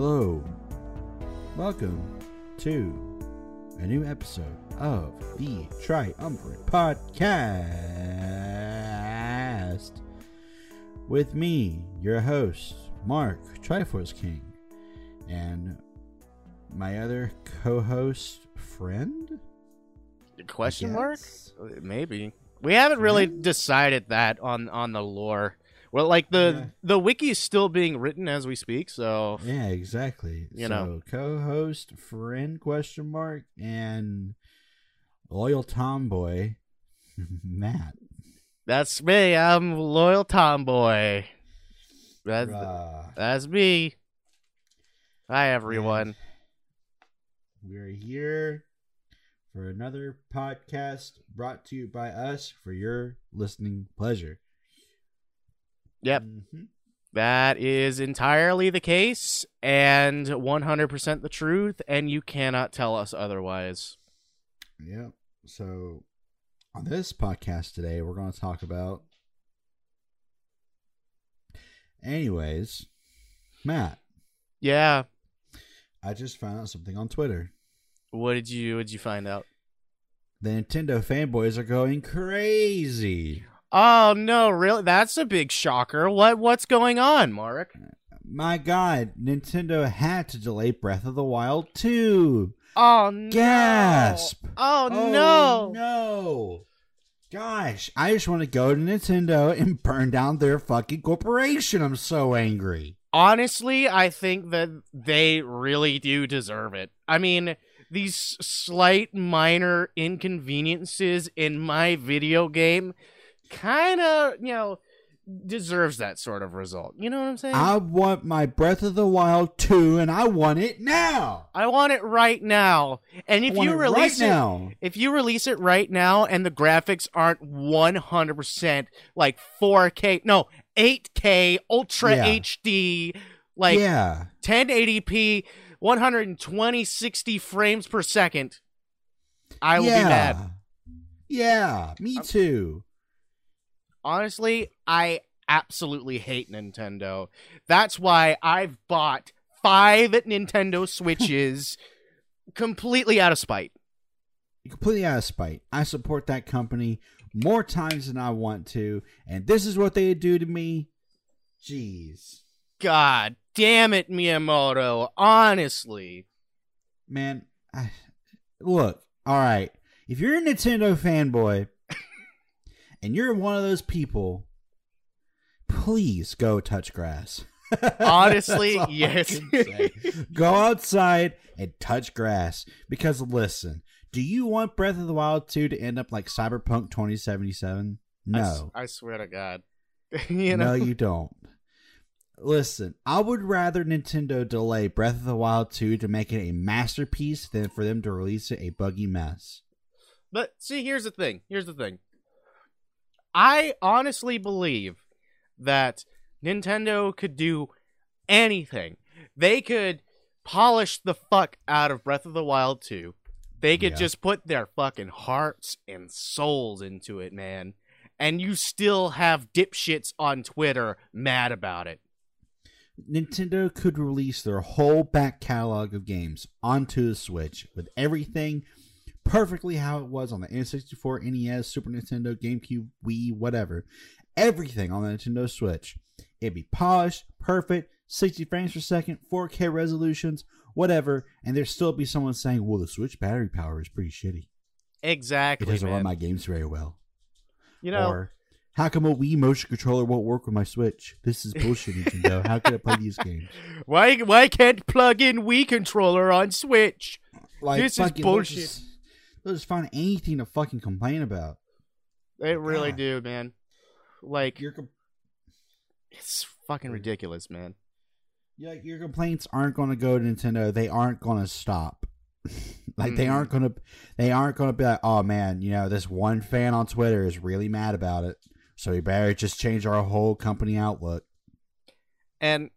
Hello. Welcome to a new episode of the Triumvirate Podcast with me, your host, Mark Triforce King, and my other co host, friend? Question mark? Maybe. We haven't really decided that on on the lore. Well, like the Yeah. the wiki is still being written as we speak, so Yeah, exactly. You so, know. co-host, friend, question mark, and loyal tomboy, Matt. that's me. I'm loyal tomboy. That's Bruh. that's me. Hi everyone. We're here for another podcast brought to you by us for your listening pleasure. Yep. Mhm. That is entirely the case and 100% the truth and you cannot tell us otherwise. Yep. So, on this podcast today, we're going to talk about. Anyways, Matt, Yeah. I just found out something on Twitter. What did you what did you find out? The Nintendo fanboys are going crazy. Oh no, really? That's a big shocker. What what's going on, Mark? My god, Nintendo had to delay Breath of the Wild 2. Oh no. Gasp. Oh, no. No. Gosh, I just want to go to Nintendo and burn down their fucking corporation. I'm so angry. Honestly, I think that they really do deserve it. I mean, these slight minor inconveniences in my video game kind of, you know, deserves that sort of result. You know what I'm saying? I want my Breath of the Wild 2 and I want it now. I want it right now. And if you it release right it now. if you release it right now and the graphics aren't 100% like 4K, no, 8K, Ultra Yeah. HD, like yeah. 1080p, 120, 60 frames per second, I will yeah. be mad. Yeah, me too. Honestly, I absolutely hate Nintendo. That's why I've bought five Nintendo Switches completely out of spite. completely out of spite. I support that company more times than I want to, and this is what they do to me. Jeez. God damn it, Miyamoto. Honestly. Man, I, look, all right. If you're a Nintendo fanboy and you're one of those people, please go touch grass. Honestly, That's all I yes. go outside and touch grass because listen, do you want Breath of the Wild 2 to end up like Cyberpunk 2077? I s- No. I, swear to God. you know? No, you don't. Listen, I would rather Nintendo delay Breath of the Wild 2 to make it a masterpiece than for them to release it a buggy mess. But see, here's the thing. Here's the thing. I honestly believe that Nintendo could do anything. They could polish the fuck out of Breath of the Wild 2. They could Yeah. just put their fucking hearts and souls into it, man. And you still have dipshits on Twitter mad about it. Nintendo could release their whole back catalog of games onto the Switch with everything perfectly how it was on the N64, NES, Super Nintendo, GameCube, Wii, whatever. Everything on the Nintendo Switch. It'd be polished, perfect, 60 frames per second, 4K resolutions, whatever, and there'd still be someone saying, well, the Switch battery power is pretty shitty. Exactly. It doesn't run my games very well. you know, or, how come a Wii motion controller won't work with my Switch? This is bullshit, Nintendo. How can I play these games? why why can't plug in Wii controller on Switch? Like This is bullshit. Just, they'll just find anything to fucking complain about. They really God. do, man. Like Your com- it's fucking ridiculous, man. yeah, your complaints aren't going to go to Nintendo. They aren't going to stop. like they Mhm. aren't going to they aren't going to be like, "Oh man, you know, this one fan on Twitter is really mad about it. So we better just change our whole company outlook." And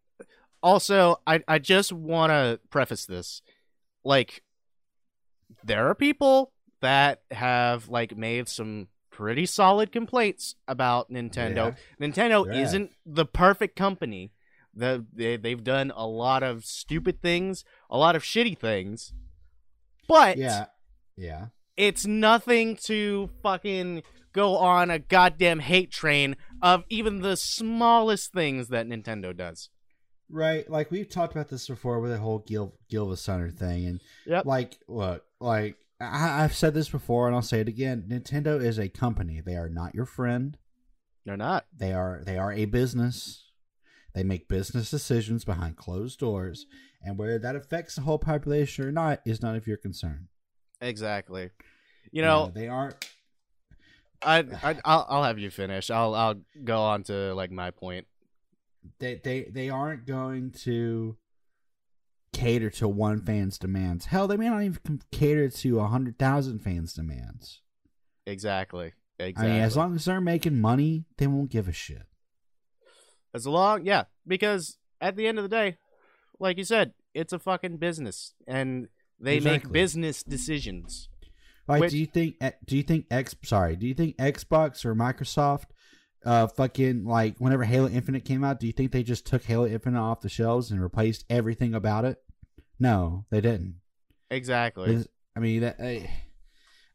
also, I I just want to preface this, like, there are people that have like made some pretty solid complaints about Nintendo. Nintendo Yeah. isn't the perfect company, the, they they've done a lot of stupid things, a lot of shitty things, but Yeah. Yeah. it's nothing to fucking go on a goddamn hate train of even the smallest things that Nintendo does. Right, like we've talked about this before with the whole Gil GilvaSunner thing, and Yep. like, look, like I, I've said this before, and I'll say it again: Nintendo is a company; they are not your friend. They're not. They are they are a business. They make business decisions behind closed doors, and whether that affects the whole population or not is none of your concern. Exactly. You know, they aren't. I, I I'll, I'll have you finish. I'll I'll go on to like my point. They they they aren't going to cater to one fan's demands. Hell, they may not even cater to a hundred thousand fans' demands. Exactly. I Exactly. mean, as long as they're making money, they won't give a shit. As long, yeah, because at the end of the day, like you said, it's a fucking business, and they make business decisions. Like, Which- do you think? eh, Do you think X? Sorry, do you think Xbox or Microsoft, uh, fucking like whenever Halo Infinite came out, do you think they just took Halo Infinite off the shelves and replaced everything about it? No, they didn't. Exactly. It's- I mean, that, I,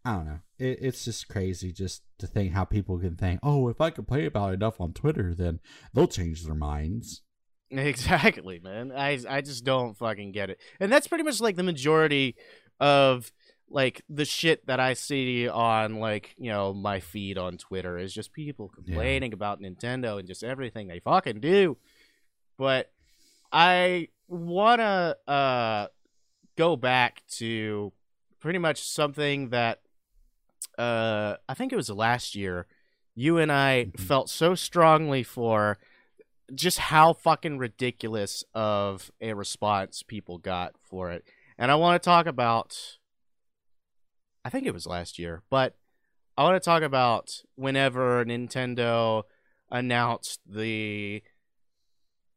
I don't know. It, it's just crazy just to think how people can think, oh, if I complain about it enough on Twitter, then they'll change their minds. Exactly, man. I I just don't fucking get it. And that's pretty much like the majority of like the shit that I see on like, you know, my feed on Twitter is just people complaining about Nintendo and just everything they fucking do. But I want to uh go back to pretty much something that uh I think it was last year you and I Mhm. felt so strongly for just how fucking ridiculous of a response people got for it. And I want to talk about I think it was last year, but I want to talk about whenever Nintendo announced the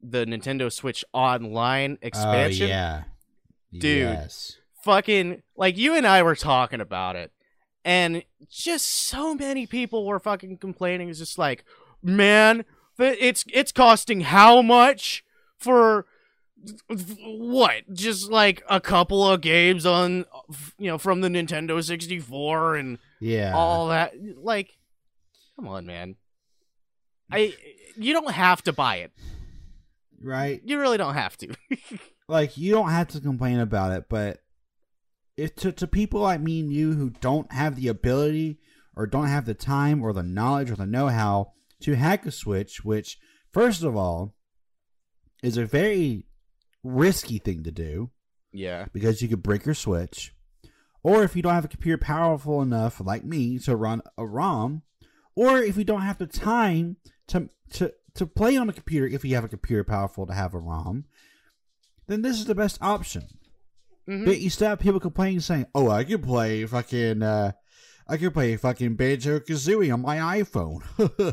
the Nintendo Switch Online oh, expansion. Oh yeah, Dude. Yes. Fucking like you and I were talking about it. And just so many people were fucking complaining. It's just like, man, it's it's costing how much for what? Just like a couple of games on, you know, from the Nintendo 64 and Yeah. all that. Like, come on, man. I you don't have to buy it. right. You really don't have to. like you don't have to complain about it, but if to, to people like me and you who don't have the ability or don't have the time or the knowledge or the know-how to hack a switch, which first of all is a very risky thing to do yeah. because you could break your switch, or if you don't have a computer powerful enough like me to run a ROM, or if you don't have the time to to to play on a computer if you have a computer powerful to have a ROM, then this is the best option. Mhm. But you still have people complaining saying, "Oh, I can play fucking, uh, I can play fucking Banjo Kazooie on my iPhone.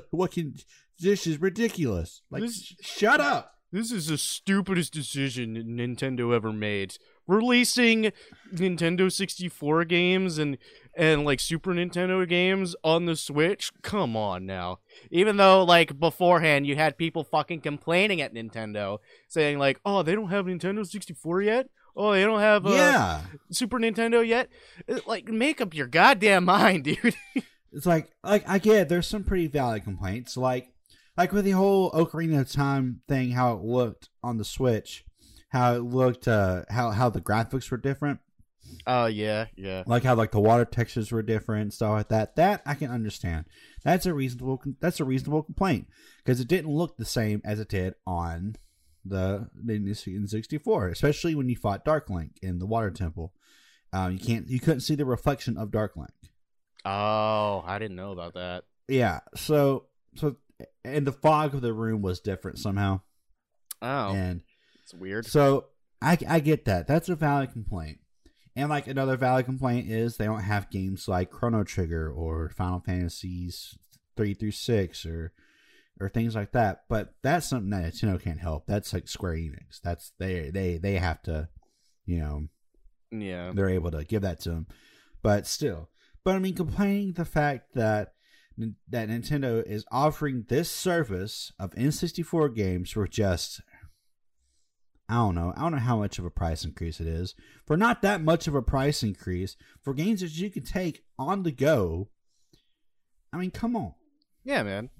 what can? This is ridiculous. Like, This- shut up." This is the stupidest decision Nintendo ever made. Releasing Nintendo 64 games and and like Super Nintendo games on the Switch? Come on now. Even though like beforehand you had people fucking complaining at Nintendo saying like, "Oh, they don't have Nintendo 64 yet? Oh, they don't have uh, yeah, Super Nintendo yet?" Uh, Like make up your goddamn mind, dude. it's like, like I get it, there's some pretty valid complaints, like, like with the whole Ocarina of Time thing, how it looked on the Switch, how it looked, uh, how how the graphics were different. Oh, yeah, yeah. like how like the water textures were different stuff like that that i can understand that's a reasonable that's a reasonable complaint because it didn't look the same as it did on the Nintendo 64 especially when you fought dark link in the water temple um, you can't you couldn't see the reflection of dark link Oh, I didn't know about that. yeah so so and the fog of the room was different somehow Oh, and it's weird. So I, I get that. That's a valid complaint. And like another valid complaint is they don't have games like Chrono Trigger or Final Fantasies three through six or or things like that. But that's something that Nintendo can't help. That's like Square Enix. That's they they they have to, you know, Yeah. they're able to give that to them. But still, but I mean, complaining the fact that that Nintendo is offering this service of N64 games for just I don't know. I don't know how much of a price increase it is. For not that much of a price increase for games that you can take on the go. I mean, come on. Yeah, man.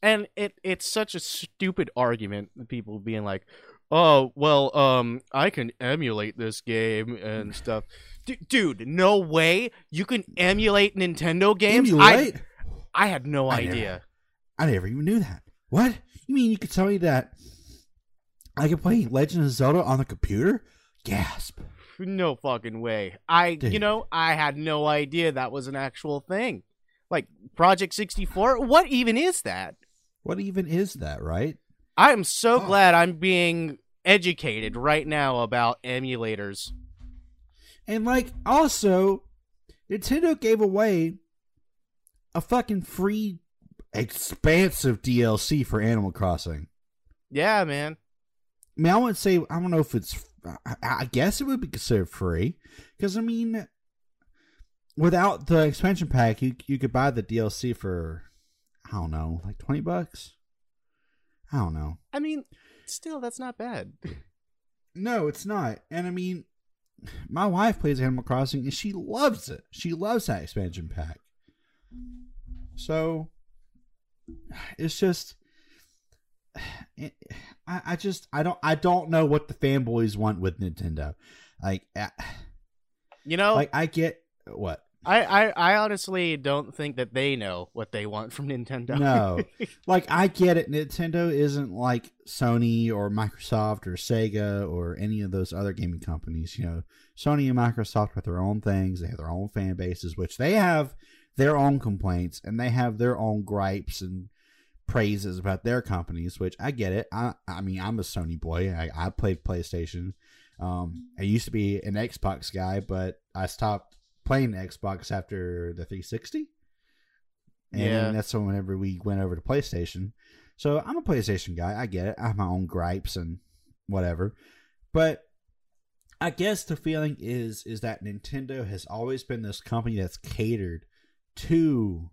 And it it's such a stupid argument. People being like, "Oh, well, um, I can emulate this game and stuff." D- dude, no way you can emulate Nintendo games. Emulate? I I had no I idea. I never even knew that. What? You mean you could tell me that I could play Legend of Zelda on the computer? Gasp. No fucking way. I, you know, I had no idea that was an actual thing. Like Project 64? What even is that? What even is that, right? I am so Oh. glad I'm being educated right now about emulators. And like also, Nintendo gave away a fucking free expansive DLC for Animal Crossing. Yeah, man. I mean, I wouldn't say I don't know if it's. I, I guess it would be considered free because I mean, without the expansion pack, you you could buy the DLC for I don't know, like twenty bucks. I don't know. I mean, still, that's not bad. No, it's not. And I mean, my wife plays Animal Crossing and she loves it. She loves that expansion pack. So it's just I, I just I don't I don't know what the fanboys want with Nintendo. Like You know, like I get what? I, I, I honestly don't think that they know what they want from Nintendo. No. Like I get it. Nintendo isn't like Sony or Microsoft or Sega or any of those other gaming companies. You know, Sony and Microsoft have their own things. They have their own fan bases, which they have their own complaints and they have their own gripes and praises about their companies. Which I get it. I I mean, I'm a Sony boy. I, I played PlayStation. Um, I used to be an Xbox guy, but I stopped playing Xbox after the 360. And Yeah. that's whenever we went over to PlayStation. So I'm a PlayStation guy. I get it. I have my own gripes and whatever. But I guess the feeling is is that Nintendo has always been this company that's catered to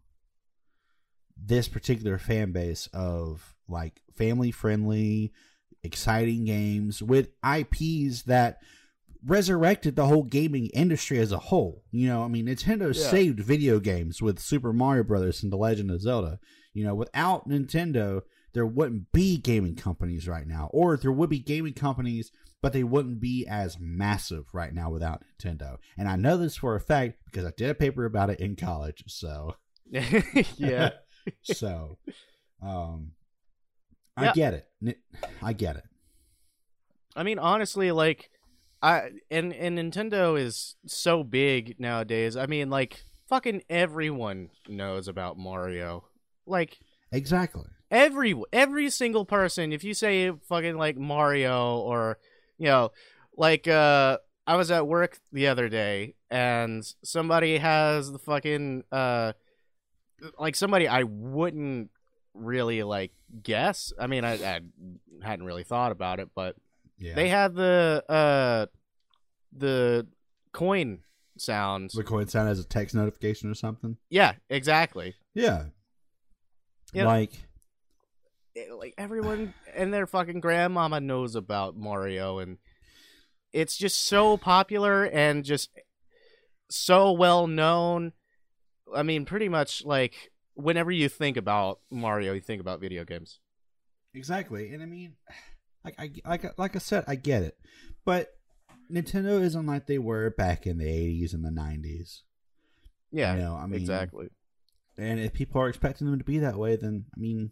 this particular fan base of like family friendly, exciting games with IPs that resurrected the whole gaming industry as a whole. You know, I mean, Nintendo Yeah. saved video games with Super Mario Brothers and The Legend of Zelda. You know, without Nintendo, there wouldn't be gaming companies right now, or there would be gaming companies, but they wouldn't be as massive right now without Nintendo. And I know this for a fact because I did a paper about it in college. So, yeah. so, um, I Yeah. get it. I get it. I mean, honestly, like, I and and Nintendo is so big nowadays. I mean, like, fucking everyone knows about Mario. Like, Exactly. every every single person. If you say fucking like Mario or you know, like, uh, I was at work the other day and somebody has the fucking uh, like somebody I wouldn't really like guess. I mean, I, I hadn't really thought about it, but Yeah. they had the uh the coin sounds. the coin sound as a text notification or something. Yeah, exactly. Yeah. Like like everyone and their fucking grandmama knows about Mario and it's just so popular and just so well known. I mean, pretty much like whenever you think about Mario, you think about video games. exactly, and I mean, like I like like I said, I get it, but Nintendo isn't like they were back in the '80s and the '90s. Yeah, You know, I mean, exactly. And if people are expecting them to be that way, then I mean,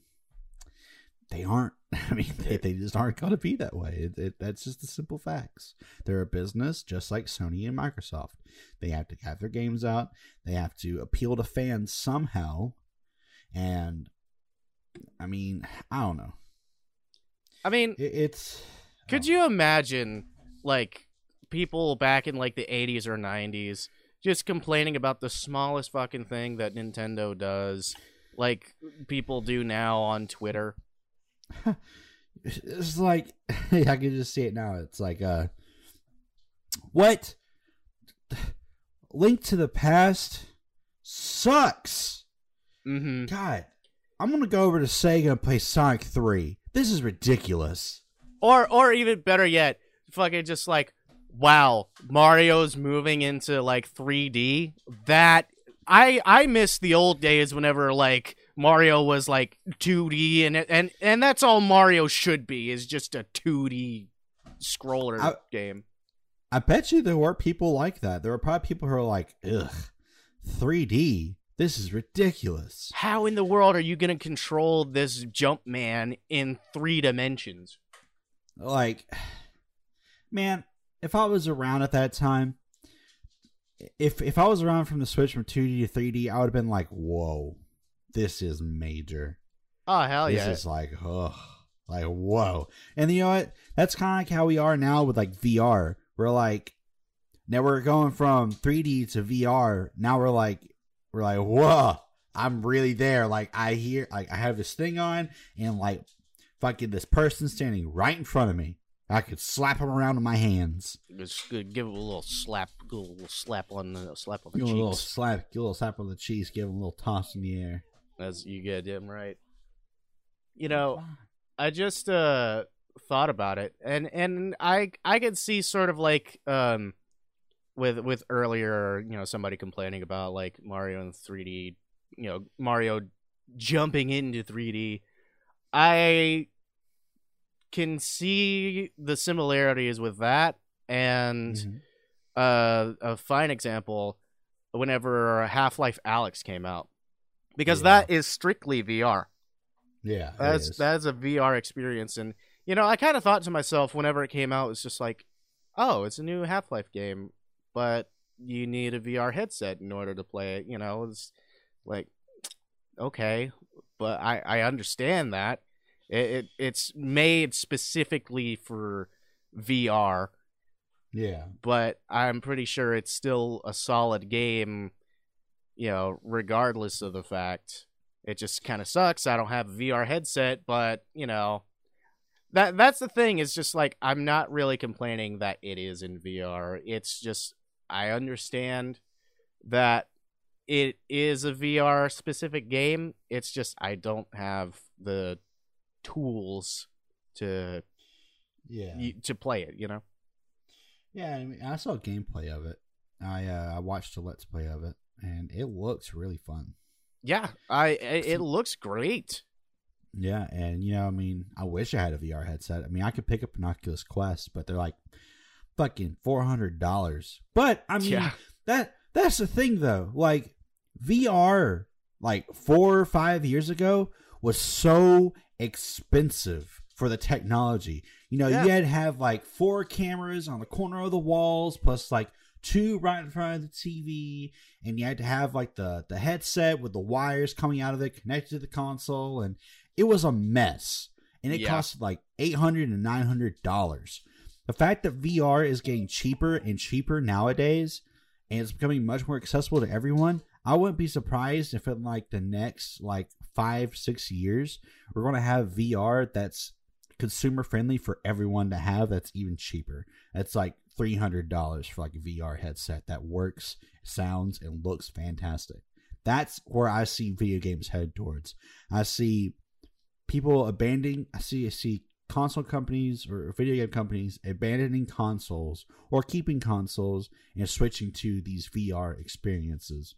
they aren't. I mean, they, they just aren't going to be that way. It, it, that's just the simple facts. They're a business just like Sony and Microsoft. They have to have their games out. They have to appeal to fans somehow. And I mean, I don't know. I mean, It, it's Could you imagine like people back in like the 80s or 90s just complaining about the smallest fucking thing that Nintendo does like people do now on Twitter? It's like I can just see it now. It's like uh, what? Link to the Past sucks. Mhm. God, I'm gonna go over to Sega and play Sonic Three. This is ridiculous. or or even better yet, fucking just like, wow, Mario's moving into like 3D. That I I miss the old days whenever like Mario was like 2D and and and that's all Mario should be is just a 2D scroller I- game. I bet you there were people like that. There were probably people who are like, ugh, 3D. This is ridiculous. How in the world are you going to control this jump man in 3 dimensions? Like, man, if I was around at that time, if if I was around from the switch from 2D to 3D, I would have been like, whoa, this is major. Oh hell this yeah. This is like, ugh, like whoa. And you know what? That's kind of like how we are now with like VR. We're like, now we're going from 3D to VR. Now we're like, we're like, whoa, I'm really there. Like I hear, like I have this thing on, and like, fucking this person standing right in front of me. I could slap him around with my hands. Just g- give him a little slap, a little slap on the slap on the Give him a little slap, give a little slap on the cheeks, give him a little toss in the air. As you get him right. You know, I just uh thought about it, and and I I could see sort of like um with with earlier you know somebody complaining about like Mario in 3D, you know Mario jumping into 3D. I can see the similarities with that, and Mhm. uh, a fine example whenever Half Life Alex came out, because Yeah. that is strictly VR. yeah, That's that's a VR experience, and you know, I kind of thought to myself whenever it came out, it's just like, oh, it's a new Half Life game, but you need a VR headset in order to play it. You know, it's like, okay, but I I understand that it, it it's made specifically for VR, yeah. but I'm pretty sure it's still a solid game. You know, regardless of the fact it just kind of sucks. I don't have a VR headset, but you know, that that's the thing. Is just like I'm not really complaining that it is in VR. It's just I understand that it is a VR specific game. It's just I don't have the tools to Yeah. y- to play it. You know. Yeah, I, mean, I saw gameplay of it. I uh, I watched a let's play of it, and it looks really fun. Yeah, I, it looks great. Yeah, and you know, I mean, I wish I had a VR headset. I mean, I could pick up an Oculus Quest, but they're like fucking four hundred dollars. But I mean, Yeah. that that's the thing though. Like VR, like four or five years ago, was so expensive for the technology. You know, Yeah. you had to have like four cameras on the corner of the walls, plus like two right in front of the TV, and you had to have like the the headset with the wires coming out of it connected to the console, and it was a mess. And it Yeah. cost like eight hundred and nine hundred dollars. The fact that VR is getting cheaper and cheaper nowadays, and it's becoming much more accessible to everyone, I wouldn't be surprised if in like the next like five six years we're going to have VR that's consumer friendly for everyone to have. That's even cheaper. That's like three hundred dollars for like a VR headset that works, sounds, and looks fantastic. That's where I see video games head towards. I see people abandoning. I see I see console companies or video game companies abandoning consoles or keeping consoles and switching to these VR experiences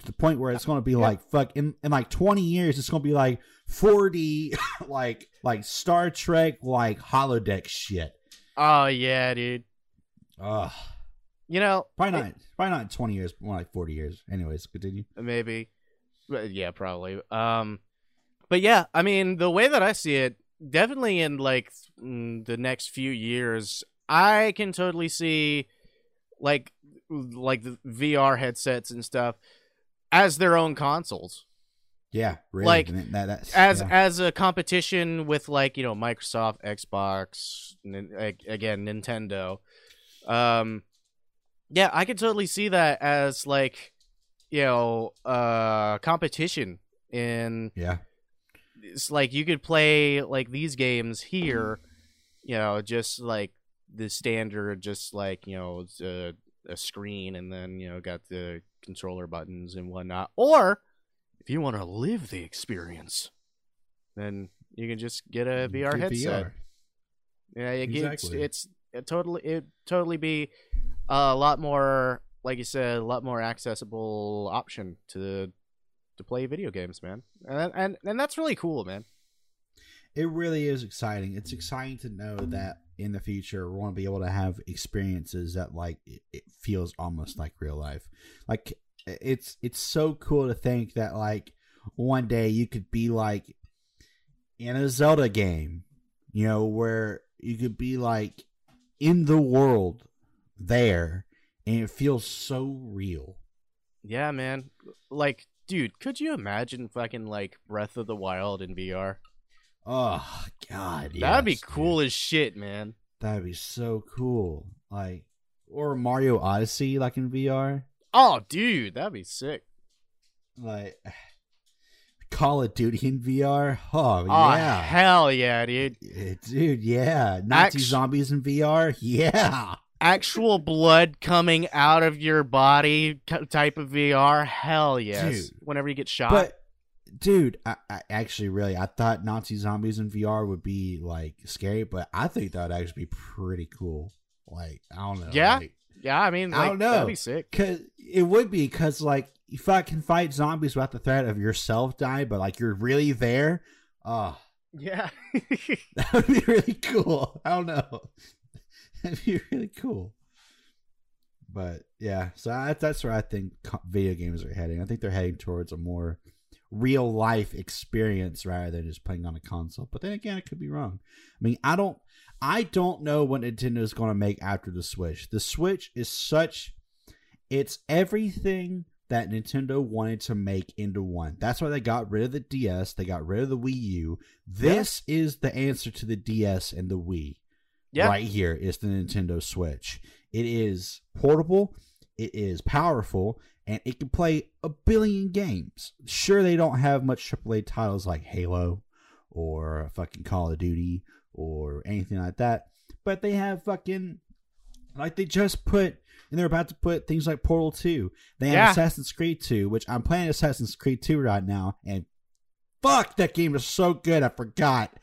to the point where it's going to be like fuck in, in like 20 years it's going to be like 4D like like Star Trek like holodeck shit. Oh yeah, dude. Ugh. You know, Probably not probably not 20 years, more like 40 years. Anyways, continue. maybe. But yeah, probably. Um, but yeah, I mean, the way that I see it, definitely in like mm, the next few years, I can totally see like like the VR headsets and stuff as their own consoles. Yeah, really. Like, that, that's, as yeah. as a competition with like you know Microsoft, Xbox, again Nintendo. Um, yeah, I could totally see that as like you know uh competition in yeah. it's like you could play like these games here, you know, just like the standard, just like you know a, a screen and then you know got the controller buttons and whatnot. Or if you want to live the experience, then you can just get a VR headset. Yeah, it, Exactly. it's it's it totally it totally be a lot more like you said, a lot more accessible option to to play video games, man. And and and that's really cool, man. It really is exciting. It's exciting to know that in the future we're going to be able to have experiences that like it feels almost like real life. Like it's it's so cool to think that like one day you could be like in a Zelda game, you know, where you could be like in the world there and it feels so real. Yeah, man. Like, dude, could you imagine fucking like Breath of the Wild in VR? Oh god, That'd be yes, dude. cool as shit, man. That'd be so cool. Like or Mario Odyssey like in VR. Oh, dude, that'd be sick. Like Call of Duty in VR. Oh, Oh, yeah. hell yeah, dude. Dude, yeah. Nazi Act- zombies in VR. Yeah. Actual blood coming out of your body type of VR. Hell yes. Dude. Whenever you get shot. But dude, I, I actually really I thought Nazi zombies in VR would be like scary, but I think that would actually be pretty cool. Like, I don't know. Yeah? like, yeah, I mean, I don't know. that'd be sick. Cause it would be because like if I can fight zombies without the threat of yourself dying, but like you're really there. Oh, Yeah. that would be really cool. I don't know. That'd be really cool. But yeah, so I, that's where I think video games are heading. I think they're heading towards a more real life experience rather than just playing on a console. But then again, I could be wrong. I mean, I don't, I don't know what Nintendo's going to make after the Switch. The Switch is such, it's everything that Nintendo wanted to make into one. That's why they got rid of the DS. They got rid of the Wii U. This is the answer to the DS and the Wii yeah. right here is the Nintendo Switch. It is portable, it is powerful, and it can play a billion games. Sure, they don't have much AAA titles like Halo or fucking Call of Duty or anything like that, but they have fucking like they just put and they're about to put things like Portal 2. They have Yeah. Assassin's Creed 2, which I'm playing Assassin's Creed 2 right now, and fuck, that game is so good. I forgot.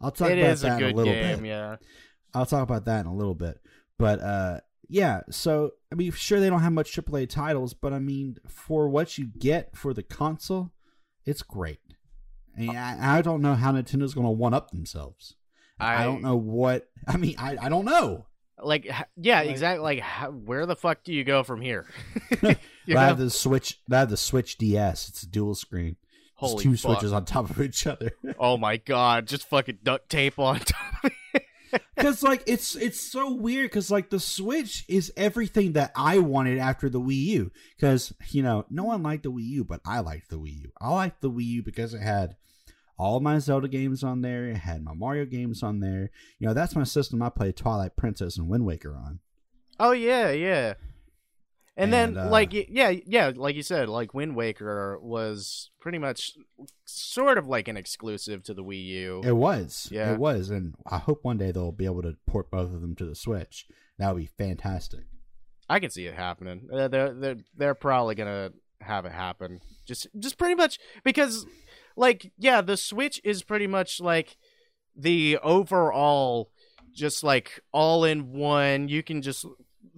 I'll talk It about that a in a little game, bit. yeah. I'll talk about that in a little bit. But uh yeah, so I mean sure they don't have much AAA titles, but I mean for what you get for the console, it's great. And I, I don't know how Nintendo's going to one up themselves. I, don't know what I mean. I, I don't know. Like, yeah, Like- exactly. Like, how, where the fuck do you go from here? I have the Switch. I have the Switch DS. It's a dual screen. It's Holy two fuck. switches on top of each other. Oh my god, just fucking duct tape on top of it. Because like it's it's so weird. Because like the Switch is everything that I wanted after the Wii U. Because you know no one liked the Wii U, but I liked the Wii U. I liked the Wii U because it had all my Zelda games on there. It had my Mario games on there. You know that's my system. I played Twilight Princess and Wind Waker on. Oh yeah, yeah. And, then, uh, like, yeah, yeah, like you said, like Wind Waker was pretty much sort of like an exclusive to the Wii U. It was. Yeah. It was. And I hope one day they'll be able to port both of them to the Switch. That would be fantastic. I can see it happening. Uh, they're they're they're probably gonna have it happen. Just just pretty much because, like, yeah, the Switch is pretty much like the overall, just like all in one. You can just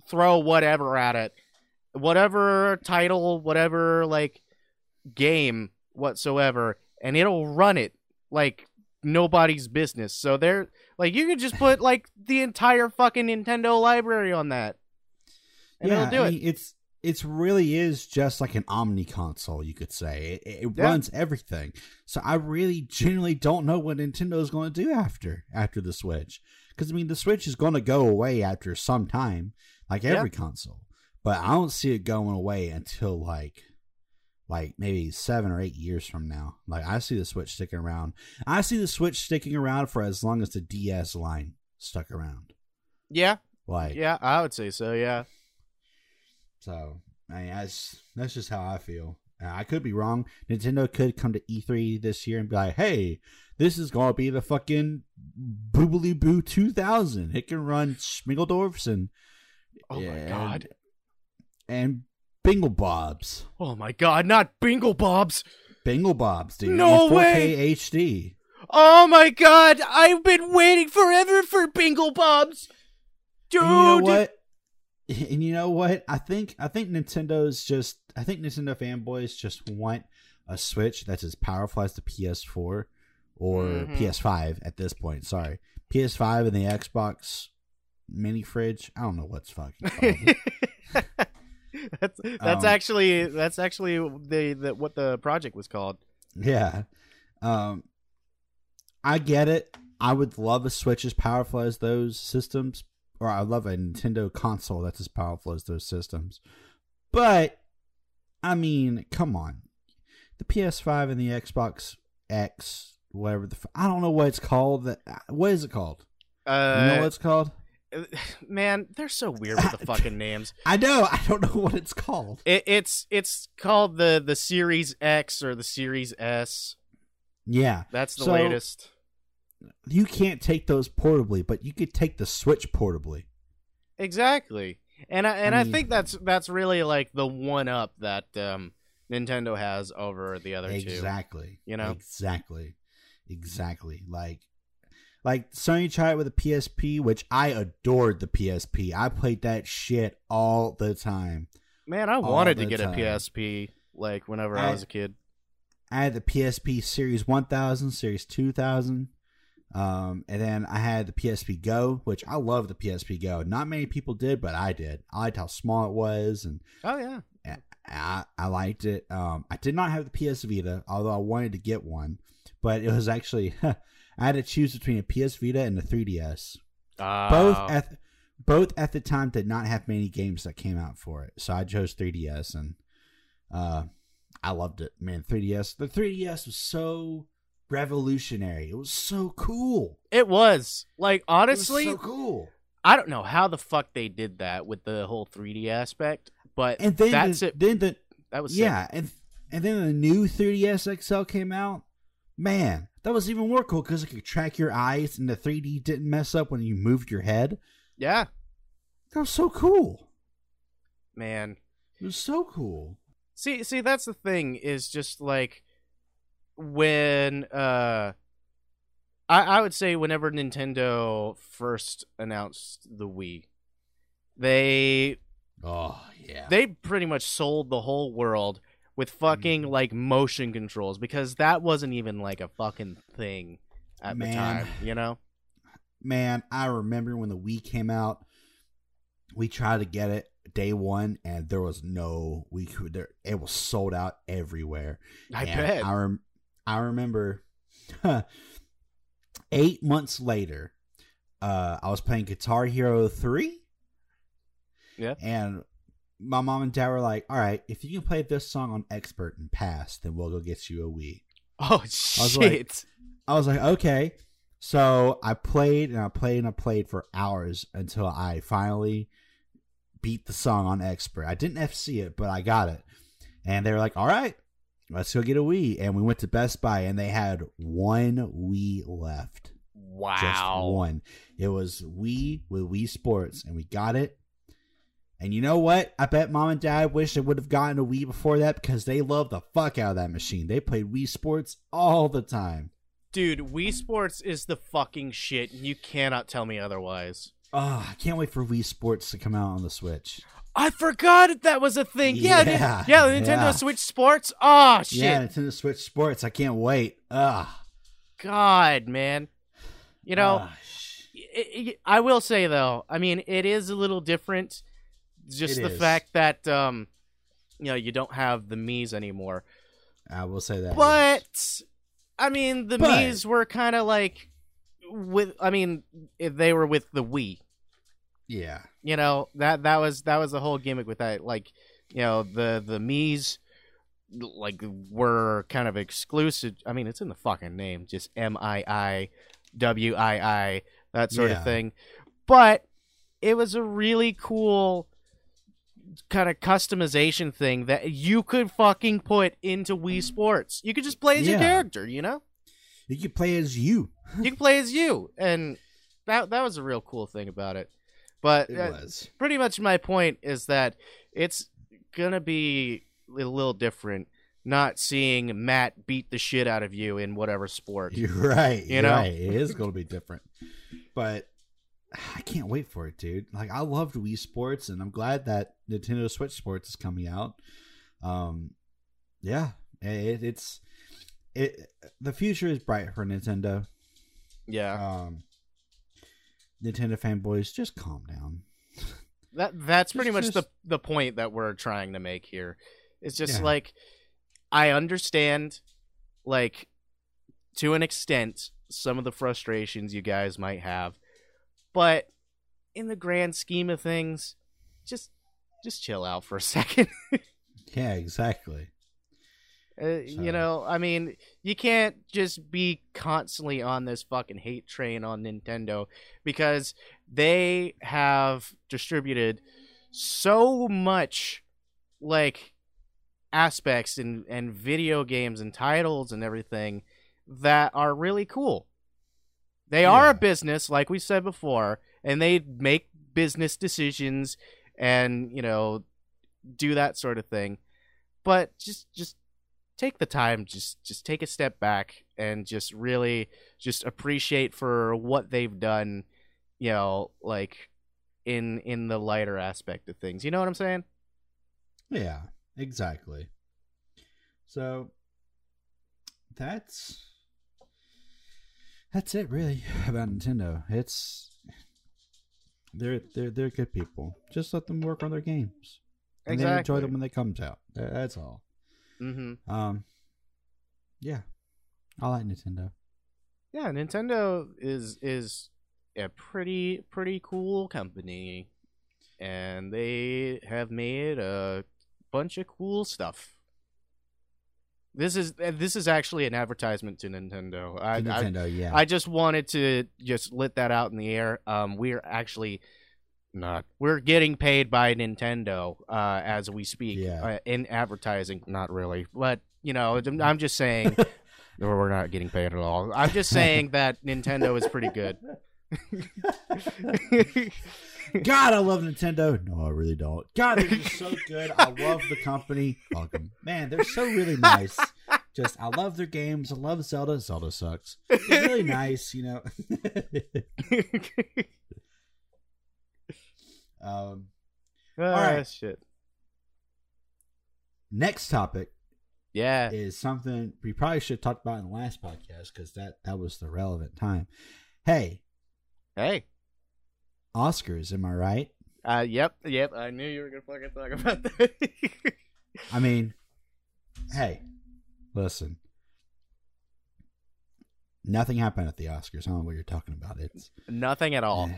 throw whatever at it, whatever title, whatever like game whatsoever, and it'll run it like nobody's business. So they're like, you can just put like the entire fucking Nintendo library on that. And yeah, it'll do it. it's it's really is just like an omni console, you could say. It, it Yeah. runs everything. So I really genuinely don't know what Nintendo is going to do after after the Switch. Because I mean, the Switch is going to go away after some time, like Yeah. every console. But I don't see it going away until like like maybe seven or eight years from now. Like I see the Switch sticking around. I see the Switch sticking around for as long as the DS line stuck around. Yeah, Like yeah, I would say so. Yeah, So, I mean, that's that's just how I feel. Uh, I could be wrong. Nintendo could come to E3 this year and be like, "Hey, this is gonna be the fucking Boobly Boo 2000. It can run Schmiggeldorfs and Oh my and- god. and Bingle Bobs, Oh my god, not Bingle Bobs. Bingle Bobs, dude. No 4K way! HD. Oh my god, I've been waiting forever for Bingle Bobs. Dude, you know what? And you know what? I think I think Nintendo's just I think Nintendo fanboys just want a Switch that's as powerful as the PS4 or Mhm. PS5 at this point. Sorry, PS5 and the Xbox mini fridge. I don't know what's fucking. that's that's Um, actually that's actually the, the what the project was called. yeah, um, I get it. I would love a Switch as powerful as those systems, or I love a Nintendo console that's as powerful as those systems. But I mean, come on, the PS5 and the Xbox X, whatever the f- I don't know what it's called. That what is it called? Uh, You know what it's called? man, they're so weird with the fucking names. I know. I don't know what it's called. It, it's it's called the the Series X or the Series S. Yeah, That's the So- latest. You can't take those portably, but you could take the Switch portably. Exactly. And I and I I, think that's that's really like the one up that um, Nintendo has over the other two. exactly. you know? exactly, exactly. Like, like Sony tried it with the PSP, which I adored the PSP. I played that shit all the time. Man, I All wanted to get time. a PSP like whenever I, I- was a kid. I had the PSP Series 1000, Series 2000. Um, and then I had the PSP Go, which I love the PSP Go. Not many people did, but I did. I liked how small it was, and Oh yeah. I, I liked it. Um, I did not have the PS Vita, although I wanted to get one. But it was actually I had to choose between a PS Vita and a 3DS. Both Oh. at both at the time did not have many games that came out for it, so I chose 3DS, and uh, I loved it. Man, 3DS. The 3DS was so revolutionary. It was so cool. It was like It was honestly, so cool. I don't know how the fuck they did that with the whole 3D aspect, but And then that's the, it. then the That was sick. yeah, and and then the new 3DS XL came out. Man, that was even more cool because it could track your eyes and the 3D didn't mess up when you moved your head. Yeah, That was so cool. man. It was so cool. See, see, that's the thing is just like when uh, I I would say whenever Nintendo first announced the Wii, they Oh yeah. they pretty much sold the whole world with fucking Mhm. like motion controls because that wasn't even like a fucking thing at the time, you know? Man, I remember when the Wii came out. We tried to get it day one, and there was no we could. There, it was sold out everywhere. I And bet. I, rem- I remember eight months later, uh, I was playing Guitar Hero 3. Yeah. And my mom and dad were like, all right, if you can play this song on Expert and pass, then we'll go get you a Wii. oh was like- shit. I was like, okay. So I played and I played and I played for hours until I finally beat the song on Expert. I didn't FC it, but I got it. And they were like, all right, let's go get a Wii. And we went to Best Buy and they had one Wii left. wow. Just one. It was Wii with Wii Sports, and we got it. And you know what? I bet mom and dad wish they would have gotten a Wii before that because they love the fuck out of that machine. They played Wii Sports all the time. Dude, Wii Sports is the fucking shit. and You cannot tell me otherwise. Oh, I can't wait for Wii Sports to come out on the Switch. I forgot that was a thing. Yeah, Yeah, yeah, the Nintendo yeah. Switch Sports. Oh shit. Yeah, Nintendo Switch Sports. I can't wait. Ugh. God, man. You know, Ah, sh- I- will say though, I mean, it is a little different. Just It the is. fact that um, you know, you don't have the Mii's anymore. I will say that. But I mean, the But- Mii's were kind of like with. I mean, they were with the Wii. Yeah. You know that that was that was the whole gimmick with that. Like, you know, the the Mii's like were kind of exclusive. I mean, it's in the fucking name, just M I I W I I that sort Yeah. of thing. But it was a really cool kind of customization thing that you could fucking put into Wii Sports. You could just play as your character, you know? You could play as you. You could play as you, and that that was a real cool thing about it. But pretty much my point is that it's gonna be a little different not seeing Matt beat the shit out of you in whatever sport. You're right. You know? right. It is going to be different, but I can't wait for it, dude. Like I loved Wii Sports, and I'm glad that Nintendo Switch Sports is coming out. Um, yeah, it, it's it. The future is bright for Nintendo. Yeah. Um, Nintendo fanboys, just calm down. That that's pretty much just- the the point that we're trying to make here. It's just Yeah. like I understand like to an extent some of the frustrations you guys might have. But in the grand scheme of things, just just chill out for a second. Yeah, exactly. Uh, So- You know, I mean, you can't just be constantly on this fucking hate train on Nintendo because they have distributed so much like aspects and and video games and titles and everything that are really cool. They are a business like we said before and they make business decisions and, you know, do that sort of thing. But just just take the time just just take a step back and just really just appreciate for what they've done you know like in in the lighter aspect of things you know what i'm saying Yeah, exactly. So that's that's it really about Nintendo. It's they're they're they're good people. Just let them work on their games. And they enjoy them when they comes out. That's all. Mm-hmm Um yeah. I like Nintendo. yeah nintendo is is a pretty pretty cool company and they have made a bunch of cool stuff this is this is actually an advertisement to nintendo I, I, Nintendo, yeah. I just wanted to just let that out in the air. Um, we're actually not. We're getting paid by Nintendo uh, as we speak Yeah. uh, in advertising. Not really, but you know, I'm- just saying. we're not getting paid at all. I'm just saying that Nintendo is pretty good. God, I love Nintendo. No, I really don't. God, they're just so good. I love the company. Fuck 'em. Man, they're so really nice. Just, I love their games. I love Zelda. Zelda sucks. They're really nice, you know. um, Ah, right. shit. next topic Yeah. is something we probably should have talked about in the last podcast because that that was the relevant time. Hey, Hey. Oscars, am I right? Uh. Yep. Yep. I knew you were gonna fucking talk about that. I mean, hey, listen. Nothing happened at the Oscars. I don't know what you're talking about. It's Nothing at all.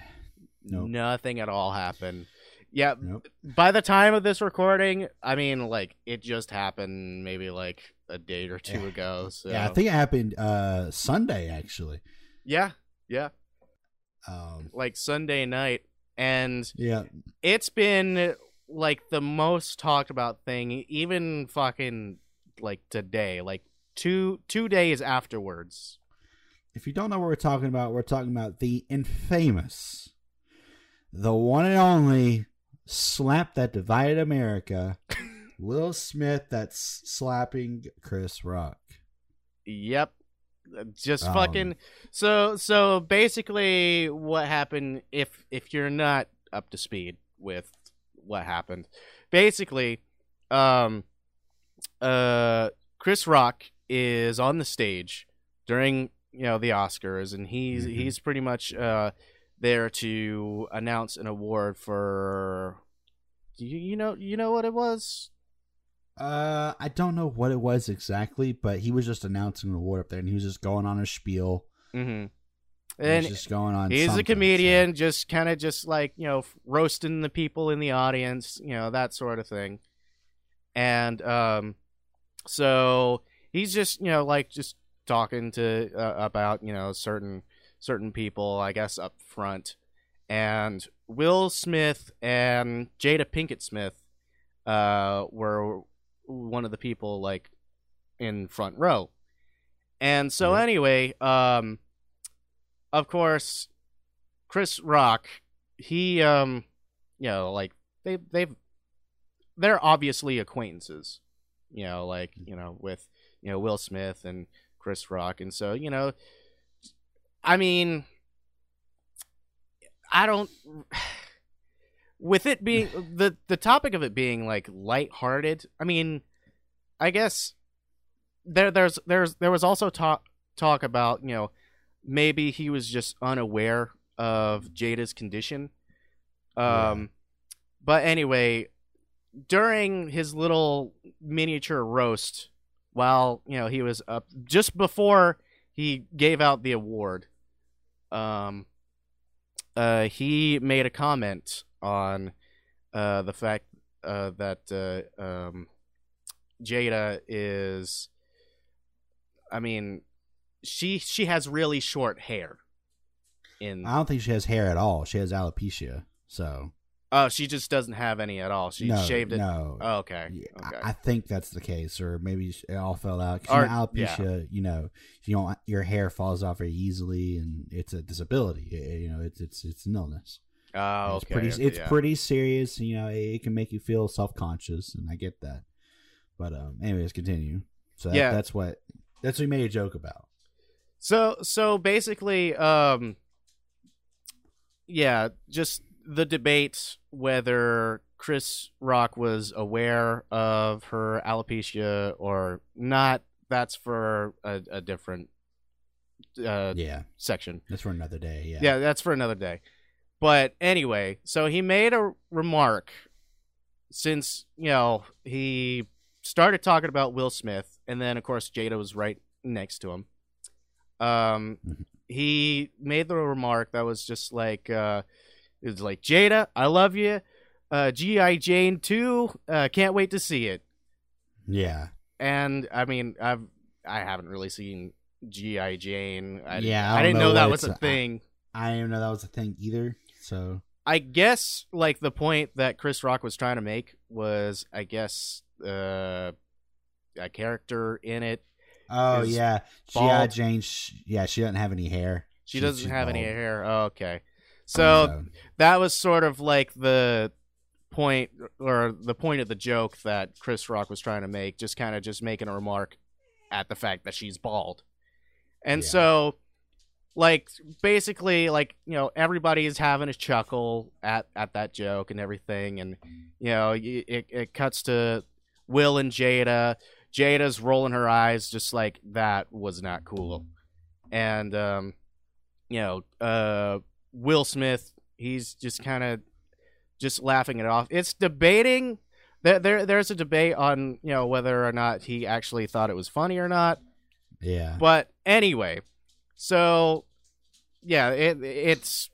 Nope. Nothing at all happened. Yeah, Nope. by the time of this recording, I mean, like it just happened maybe like a day or two Yeah. ago. So Yeah, I think it happened uh Sunday actually. yeah, yeah, Um, like Sunday night, and yeah, it's been like the most talked about thing, even fucking like today, like two two days afterwards. if you don't know what we're talking about, we're talking about the infamous, the one and only slap that divided America, Will Smith that's slapping Chris Rock. Yep. Just Um, fucking so so basically what happened if if you're not up to speed with what happened. Basically, um uh Chris Rock is on the stage during, you know, the Oscars and he's Mhm. he's pretty much uh there to announce an award for you, you know you know what it was? Uh, I don't know what it was exactly, but he was just announcing an award up there, and he was just going on a spiel. mm-hmm. He And was just going on. he's a comedian just kind of just like you know roasting the people in the audience you know that sort of thing and um so he's just you know like just talking to uh, about you know certain certain people i guess up front and will smith and jada pinkett smith uh were one of the people like in front row and so Yeah. anyway um of course, Chris Rock, he um you know, like they they've they're obviously acquaintances. you know, like you know with you know Will Smith and Chris Rock, and so you know, I mean, I don't. With it being the the topic of it being like lighthearted, I mean, I guess there there's there's there was also talk talk about you know maybe he was just unaware of Jada's condition. Um, Yeah. but anyway, during his little miniature roast, while you know he was up just before he gave out the award, um, uh, he made a comment on uh the fact uh that uh um Jada is I mean she she has really short hair in I don't think she has hair at all. She has alopecia. So Oh, she just doesn't have any at all. She no, shaved it. No, Oh, okay. Yeah, I- Okay. I, think that's the case, or maybe it all fell out. 'Cause, you Or- know, alopecia, you know, you don't your hair falls off very easily, and it's a disability. It- you know, it's it's it's an illness. oh, it's okay. pretty okay, it's yeah. pretty serious. You know, it, it can make you feel self conscious, and I get that. But um, anyways, continue. So that, Yeah. that's what that's what he made a joke about. So so basically, um, yeah, just the debate whether Chris Rock was aware of her alopecia or not. That's for a, a different uh, yeah, section. that's for another day. Yeah, yeah, that's for another day. But anyway, so he made a remark since, you know, he started talking about Will Smith, and then, of course, Jada was right next to him. Um, Mhm. he made the remark that was just like, uh, it was like, Jada, I love you. Uh, G.I. Jane 2, uh, can't wait to see it. yeah, And, I mean, I've, I haven't really seen G.I. Jane. I, Yeah, I I, didn't know know that was a it's- I- thing. I didn't even know that was a thing either. So I guess like the point that Chris Rock was trying to make was, I guess, uh, a character in it. oh yeah, GI. Jane. sh- Yeah, she doesn't have any hair. She She's- doesn't have any hair. Oh, okay, so that was sort of like the point or the point of the joke that Chris Rock was trying to make, just kind of just making a remark at the fact that she's bald. And Yeah. so like basically like, you know, everybody is having a chuckle at at that joke and everything and you know, it it cuts to Will and Jada. Jada's rolling her eyes just like that was not cool. And um you know, uh Will Smith, he's just kind of just laughing it off. It's debating. There, there, there's a debate on you know whether or not he actually thought it was funny or not. Yeah, But anyway, so yeah, it it's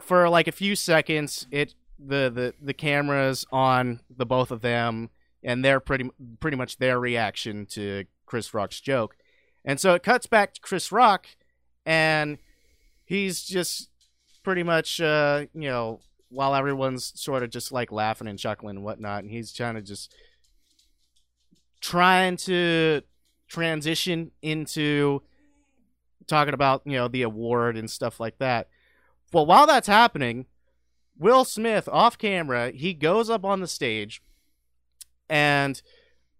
for like a few seconds. It the the the cameras on the both of them, and they're pretty pretty much their reaction to Chris Rock's joke, and so it cuts back to Chris Rock, and he's just pretty much uh you know while everyone's sort of just like laughing and chuckling and whatnot, and he's trying to just trying to transition into talking about you know the award and stuff like that. Well, while that's happening, Will Smith off camera he goes up on the stage and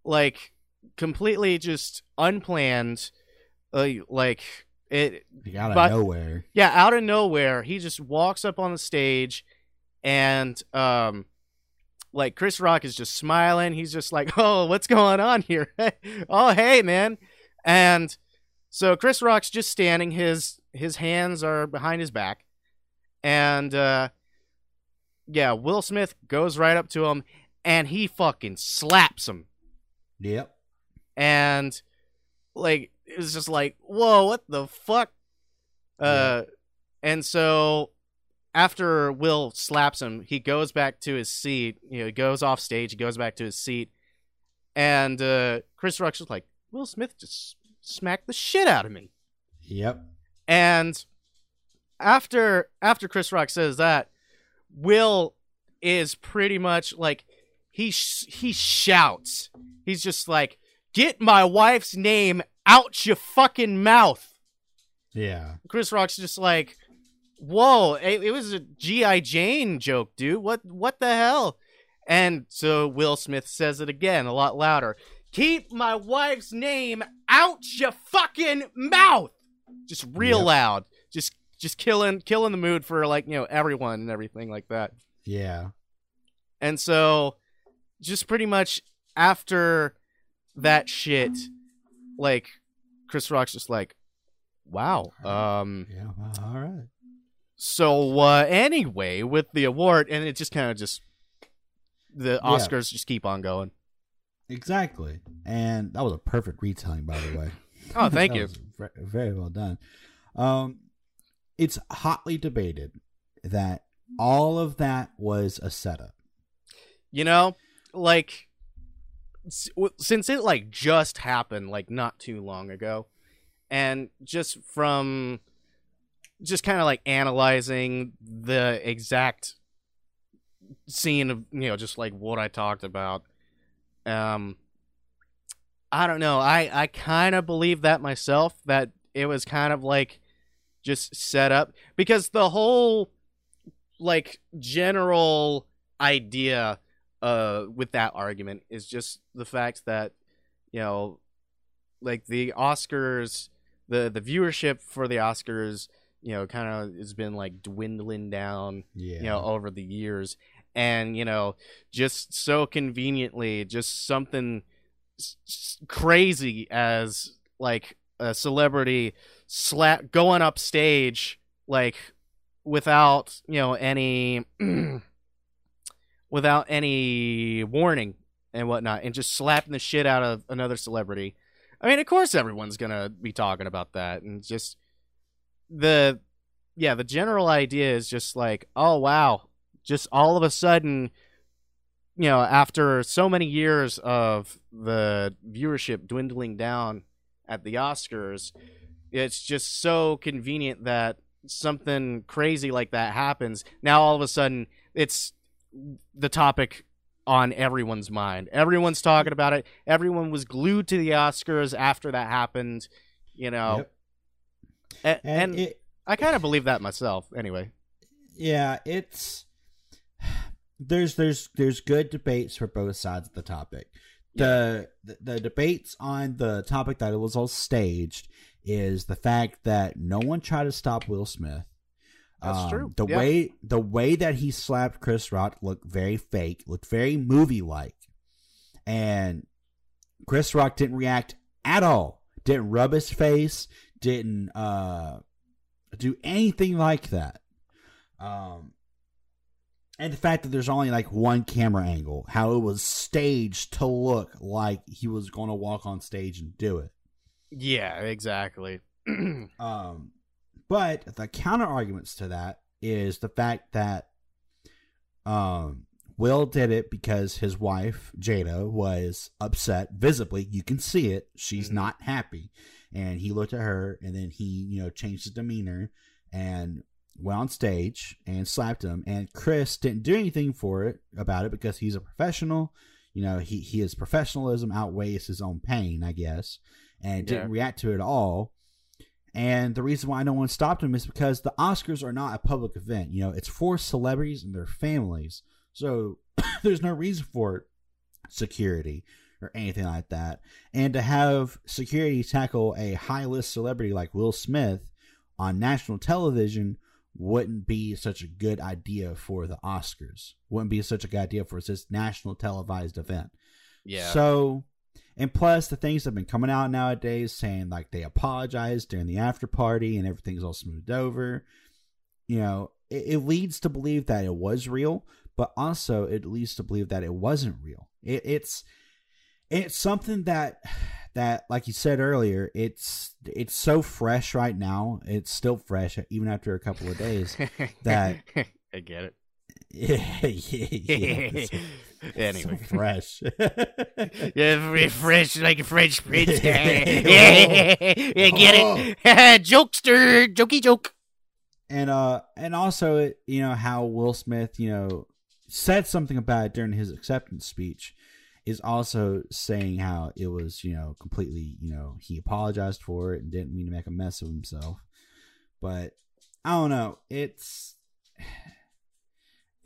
like completely just unplanned, uh, like it like out of but- nowhere. yeah, out of nowhere, he just walks up on the stage and um like Chris Rock is just smiling. He's just like, "Oh, what's going on here? oh, hey, man." And so Chris Rock's just standing his his hands are behind his back. And uh yeah, Will Smith goes right up to him and he fucking slaps him Yep. and like it was just like whoa what the fuck uh and so after will slaps him he goes back to his seat you know he goes off stage he goes back to his seat and uh chris rock's just like will smith just smacked the shit out of me Yep. and after after Chris Rock says that, Will is pretty much like he sh- he shouts. He's just like, "Get my wife's name out your fucking mouth." Yeah. Chris Rock's just like, "Whoa, it, it was a GI Jane joke, dude. What what the hell?" And so Will Smith says it again, a lot louder. keep my wife's name out your fucking mouth. Just real Yep. loud. Just just killing killing the mood for like, you know, everyone and everything like that. Yeah. And so just pretty much after that shit, like Chris Rock's just like, wow. Um Yeah. well, All right. so uh anyway, with the award and it just kind of just the Yeah. Oscars just keep on going. Exactly. And that was a perfect retelling, by the way. Oh, thank you. very well done. Um, it's hotly debated that all of that was a setup. You know, like since it like just happened like not too long ago and just from just kind of like analyzing the exact scene of you know just like what I talked about um I don't know I I kind of believe that myself that it was kind of like just set up because the whole like general idea uh with that argument is just the fact that you know like the Oscars the the viewership for the Oscars you know kind of has been like dwindling down Yeah. you know over the years and you know just so conveniently just something s- s- crazy as like a celebrity slap going up stage like without you know any without any warning and whatnot and just slapping the shit out of another celebrity. I mean of course everyone's gonna be talking about that and just the yeah the general idea is just like oh wow just all of a sudden you know after so many years of the viewership dwindling down at the oscars it's just so convenient that something crazy like that happens. Now all of a sudden it's the topic on everyone's mind everyone's talking about it everyone was glued to the oscars after that happened you know Yep. And, and, it, i kind of believe that myself anyway yeah, it's there's there's there's good debates for both sides of the topic. The, the the debates on the topic that it was all staged is the fact that no one tried to stop Will Smith. That's Um, true. The Yeah. way the way that he slapped Chris Rock looked very fake, looked very movie like, and Chris Rock didn't react at all. Didn't rub his face. Didn't uh do anything like that. Um, and the fact that there's only like one camera angle, how it was staged to look like he was going to walk on stage and do it. yeah exactly Um, but the counter arguments to that is the fact that um, Will did it because his wife Jada was upset visibly. You can see it; she's Mhm. not happy. And he looked at her, and then he, you know, changed his demeanor and went on stage and slapped him. And Chris didn't do anything for it about it because he's a professional. You know, he, he his professionalism outweighs his own pain, I guess, and didn't react to it at all. And the reason why no one stopped him is because the Oscars are not a public event. You know, it's for celebrities and their families. So there's no reason for security or anything like that. And to have security tackle a high list celebrity like Will Smith on national television wouldn't be such a good idea for the Oscars. Wouldn't be such a good idea for this national televised event. yeah So, and plus the things that have been coming out nowadays saying like they apologized during the after party and everything's all smoothed over. You know, it, it leads to believe that it was real, but also it leads to believe that it wasn't real. It, it's it's something that that like you said earlier, it's it's so fresh right now. It's still fresh even after a couple of days. that- i get it yeah, yeah, yeah. It's so anyway fresh. Yeah, fresh like a French prince. yeah, yeah, get it? Jokester, jokey joke. and uh and also it you know how will smith you know said something about it during his acceptance speech is also saying how it was you know completely you know he apologized for it and didn't mean to make a mess of himself but i don't know it's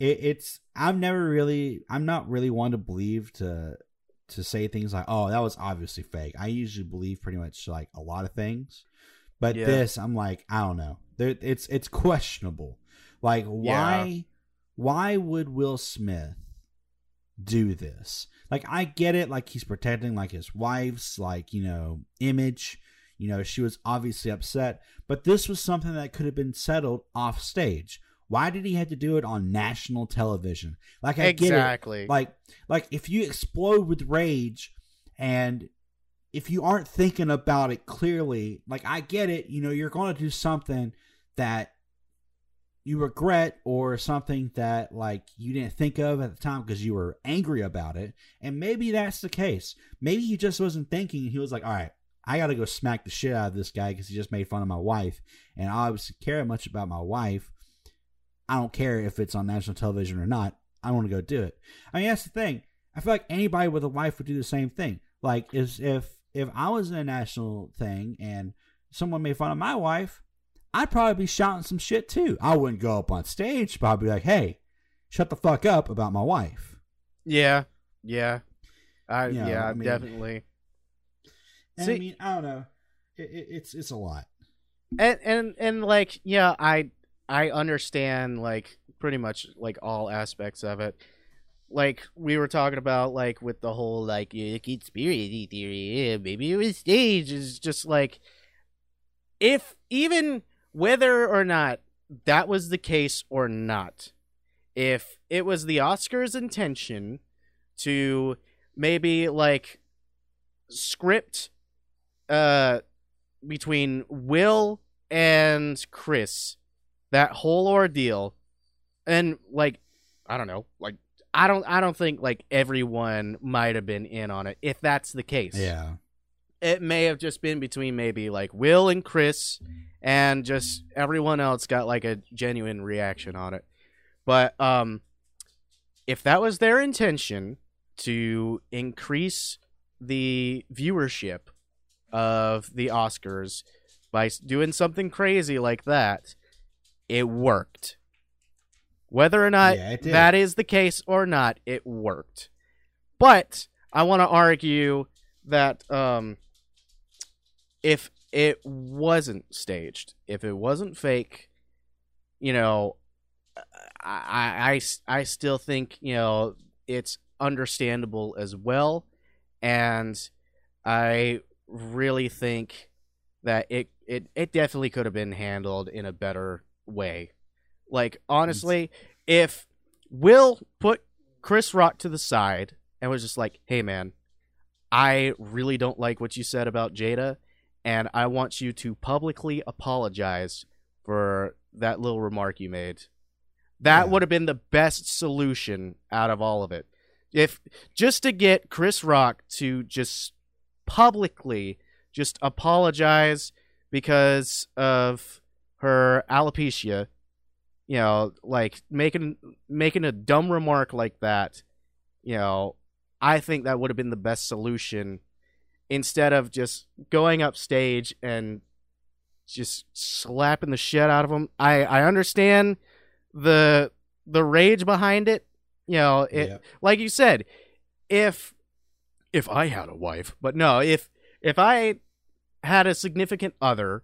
it, it's i've never really i'm not really one to believe to to say things like, "Oh, that was obviously fake." I usually believe pretty much like a lot of things, but Yeah. this I'm like, I don't know. There, it's it's questionable. Like why why would Will Smith do this? Like I get it like he's protecting like his wife's like, you know, image. You know, she was obviously upset, but this was something that could have been settled off stage. Why did he have to do it on national television? Like I get it. exactly. Like like if you explode with rage and if you aren't thinking about it clearly, like I get it, you know, you're going to do something that you regret or something that like you didn't think of at the time because you were angry about it. And maybe that's the case. Maybe he just wasn't thinking. He was like, all right, I got to go smack the shit out of this guy because he just made fun of my wife. And I obviously care much about my wife. I don't care if it's on national television or not. I want to go do it. I mean, that's the thing. I feel like anybody with a wife would do the same thing. Like, if if if I was in a national thing and someone made fun of my wife, I'd probably be shouting some shit too. I wouldn't go up on stage, but I'd be like, "Hey, shut the fuck up about my wife." yeah, yeah, I Yeah, yeah, I mean- definitely. And See- I mean, I don't know. It, it, it's it's a lot. and and and like yeah i i understand like pretty much like all aspects of it. Like we were talking about like with the whole like yeah, conspiracy theory maybe it was staged is just like if even whether or not that was the case or not if it was the oscars intention to maybe like script uh between Will and Chris, that whole ordeal, and like I don't know, like I don't I don't think like everyone might have been in on it. If that's the case, Yeah. it may have just been between maybe like Will and Chris, and just everyone else got like a genuine reaction on it. But um, if that was their intention to increase the viewership of the Oscars by doing something crazy like that, it worked. Whether or not Yeah, that is the case or not, it worked. But I want to argue that um, if it wasn't staged, if it wasn't fake, you know, I, I, I still think, you know, it's understandable as well. And I really think that it, it, it definitely could have been handled in a better way. Like, honestly, if Will put Chris Rock to the side and was just like, hey, man, I really don't like what you said about Jada, and I want you to publicly apologize for that little remark you made. That Yeah. would have been the best solution out of all of it. If just to get Chris Rock to just publicly just apologize because of her alopecia, you know, like making making a dumb remark like that, you know, I think that would have been the best solution instead of just going up stage and just slapping the shit out of him. I I understand the the rage behind it. You know, it Yeah. like you said, if if I had a wife, but no, if if I had a significant other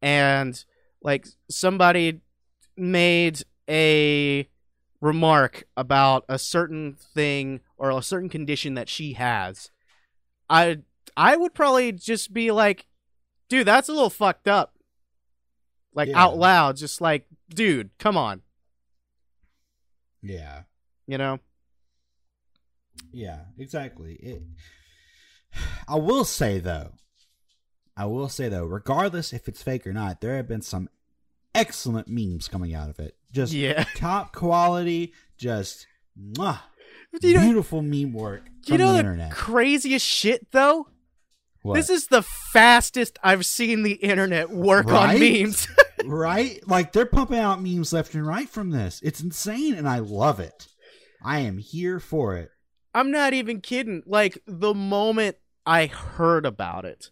and like somebody made a remark about a certain thing or a certain condition that she has, I I would probably just be like, dude, that's a little fucked up. Like Yeah. out loud, just like, dude, come on, Yeah. you know? Yeah, exactly. It, I will say though, I will say though, regardless if it's fake or not, there have been some excellent memes coming out of it. Just Yeah. top quality, just mwah, You know, beautiful meme work you know the internet. craziest shit though? What? This is the fastest I've seen the internet work on memes. right? Like they're pumping out memes left and right from this. It's insane, and I love it. I am here for it. I'm not even kidding. Like the moment I heard about it,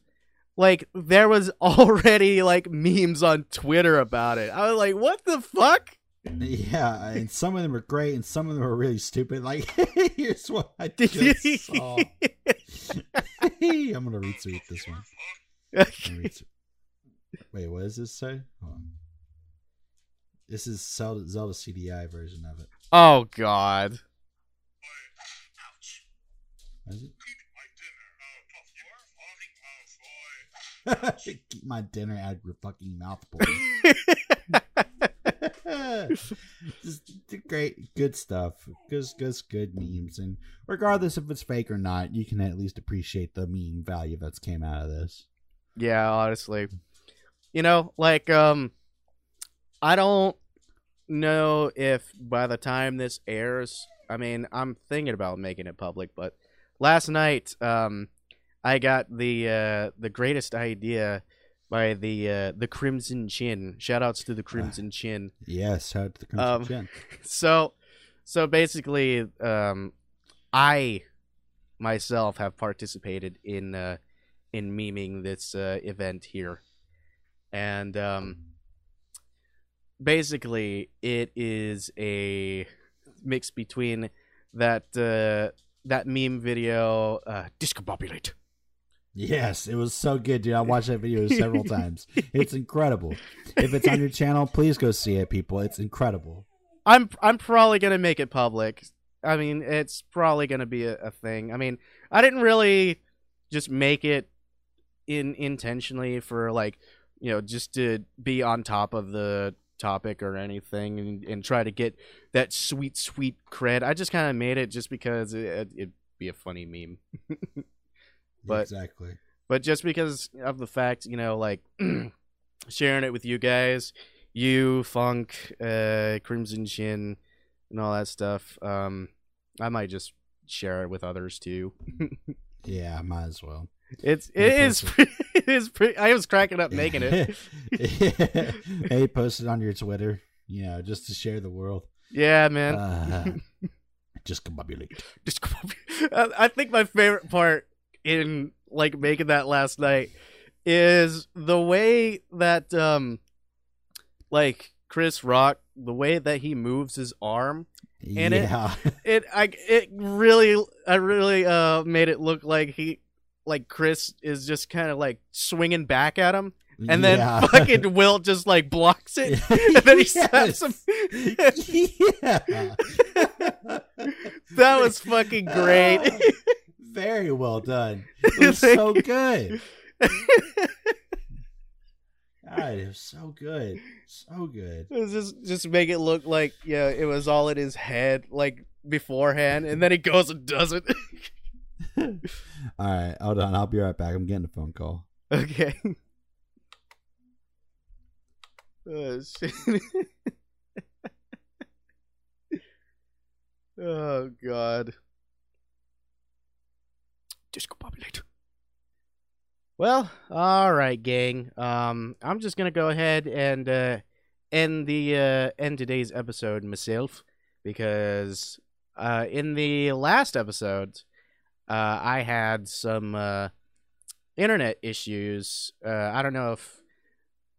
like there was already like memes on Twitter about it. I was like, "What the fuck?" Yeah, and some of them are great, and some of them are really stupid. Like here's what I just saw. I'm gonna retweet this one. Retweet. Wait, what does this say? This is Zelda, Zelda CDI version of it. Oh God. Is it? Keep my dinner out of your fucking mouth, boy. Just great, good stuff. Just, just good memes, and regardless if it's fake or not, you can at least appreciate the meme value that's came out of this. Yeah, honestly, you know, like um, I don't know if by the time this airs, I mean, I'm thinking about making it public, but last night, um, I got the uh, the greatest idea by the uh, the Crimson Chin. Shout outs to the Crimson Chin. Yes, shout out to the Crimson Um, Chin. So, so basically, um, I myself have participated in uh, in memeing this uh, event here, and um, basically, it is a mix between that uh, that meme video, uh, discombobulate. Yes, it was so good, dude. I watched that video several times. It's incredible. If it's on your channel, please go see it, people. It's incredible. I'm I'm probably gonna make it public. I mean, it's probably gonna be a, a thing. I mean, I didn't really just make it in intentionally for like you know just to be on top of the topic or anything and, and try to get that sweet sweet cred. I just kind of made it just because it, it'd be a funny meme. But- exactly. but just because of the fact, you know, like sharing it with you guys, you, Funk, uh, Crimson Chin, and all that stuff, um, I might just share it with others too. Yeah, I might as well. It's it is, pretty, it is pretty. I was cracking up making it. hey, post it on your Twitter, you know, just to share the world. Yeah, man. Uh, discombobulate. Just I think my favorite part in like making that last night is the way that um like Chris Rock the way that he moves his arm And it- yeah. it I it really I really uh made it look like he like Chris is just kind of like swinging back at him and then Yeah. fucking Will just like blocks it and then he slaps him yeah. that was fucking great very well done. It was so good. God, it was so good. So good. Just just make it look like yeah, it was all in his head like beforehand, and then he goes and does it. All right, hold on. I'll be right back. I'm getting a phone call. okay. Oh, shit. oh god. Discombobulate. Well, all right, gang. Um, I'm just gonna go ahead and uh, end the uh, end today's episode myself because uh, in the last episode, uh, I had some uh, internet issues. Uh, I don't know if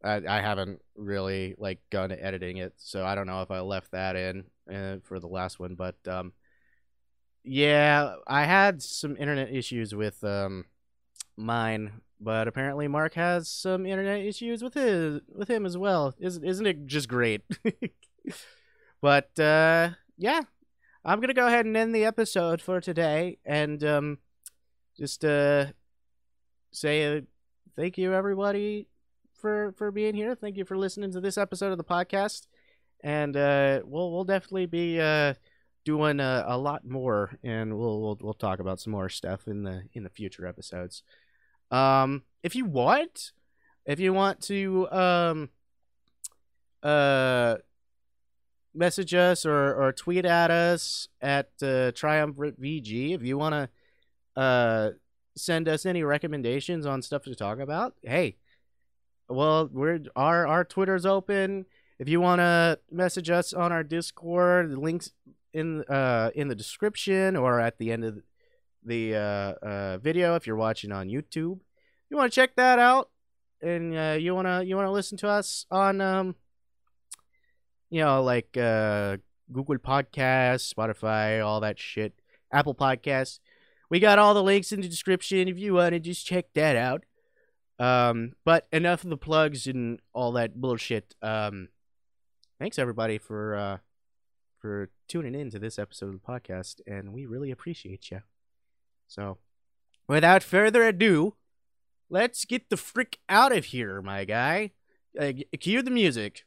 I, I haven't really like gone to editing it, so I don't know if I left that in uh, for the last one. But um, yeah, I had some internet issues with um, mine, but apparently Mark has some internet issues with his with him as well. Isn't isn't it just great? but uh, yeah, I'm gonna go ahead and end the episode for today, and um, just uh, say uh, thank you everybody for for being here. Thank you for listening to this episode of the podcast, and uh, we'll we'll definitely be uh, doing a, a lot more, and we'll, we'll we'll talk about some more stuff in the in the future episodes. Um, if you want, if you want to um uh message us or, or tweet at us at uh, Triumvirate VG if you want to uh, send us any recommendations on stuff to talk about. Hey, well, we're our our Twitter's open. If you want to message us on our Discord, the links in uh in the description or at the end of the uh, uh video if you're watching on YouTube. You want to check that out, and uh, you wanna you wanna listen to us on um you know, like uh, Google Podcasts, Spotify, all that shit, Apple Podcasts. We got all the links in the description if you want to just check that out. Um, but enough of the plugs and all that bullshit. Um, thanks everybody for uh, for tuning in to this episode of the podcast, and we really appreciate you. So, without further ado, let's get the frick out of here, my guy. Uh, cue the music.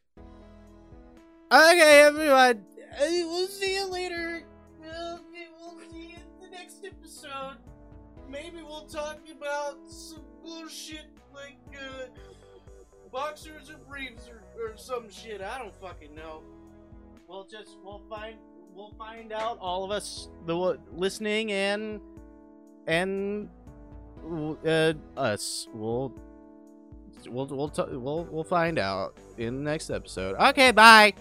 Okay, everyone. We'll see you later. Okay, we'll see you in the next episode. Maybe we'll talk about some bullshit like uh, boxers or briefs or, or some shit. I don't fucking know. We'll just we'll find we'll find out. All of us, the listening and and uh, us. We'll we'll we'll t- we'll we'll find out in the next episode. Okay, bye.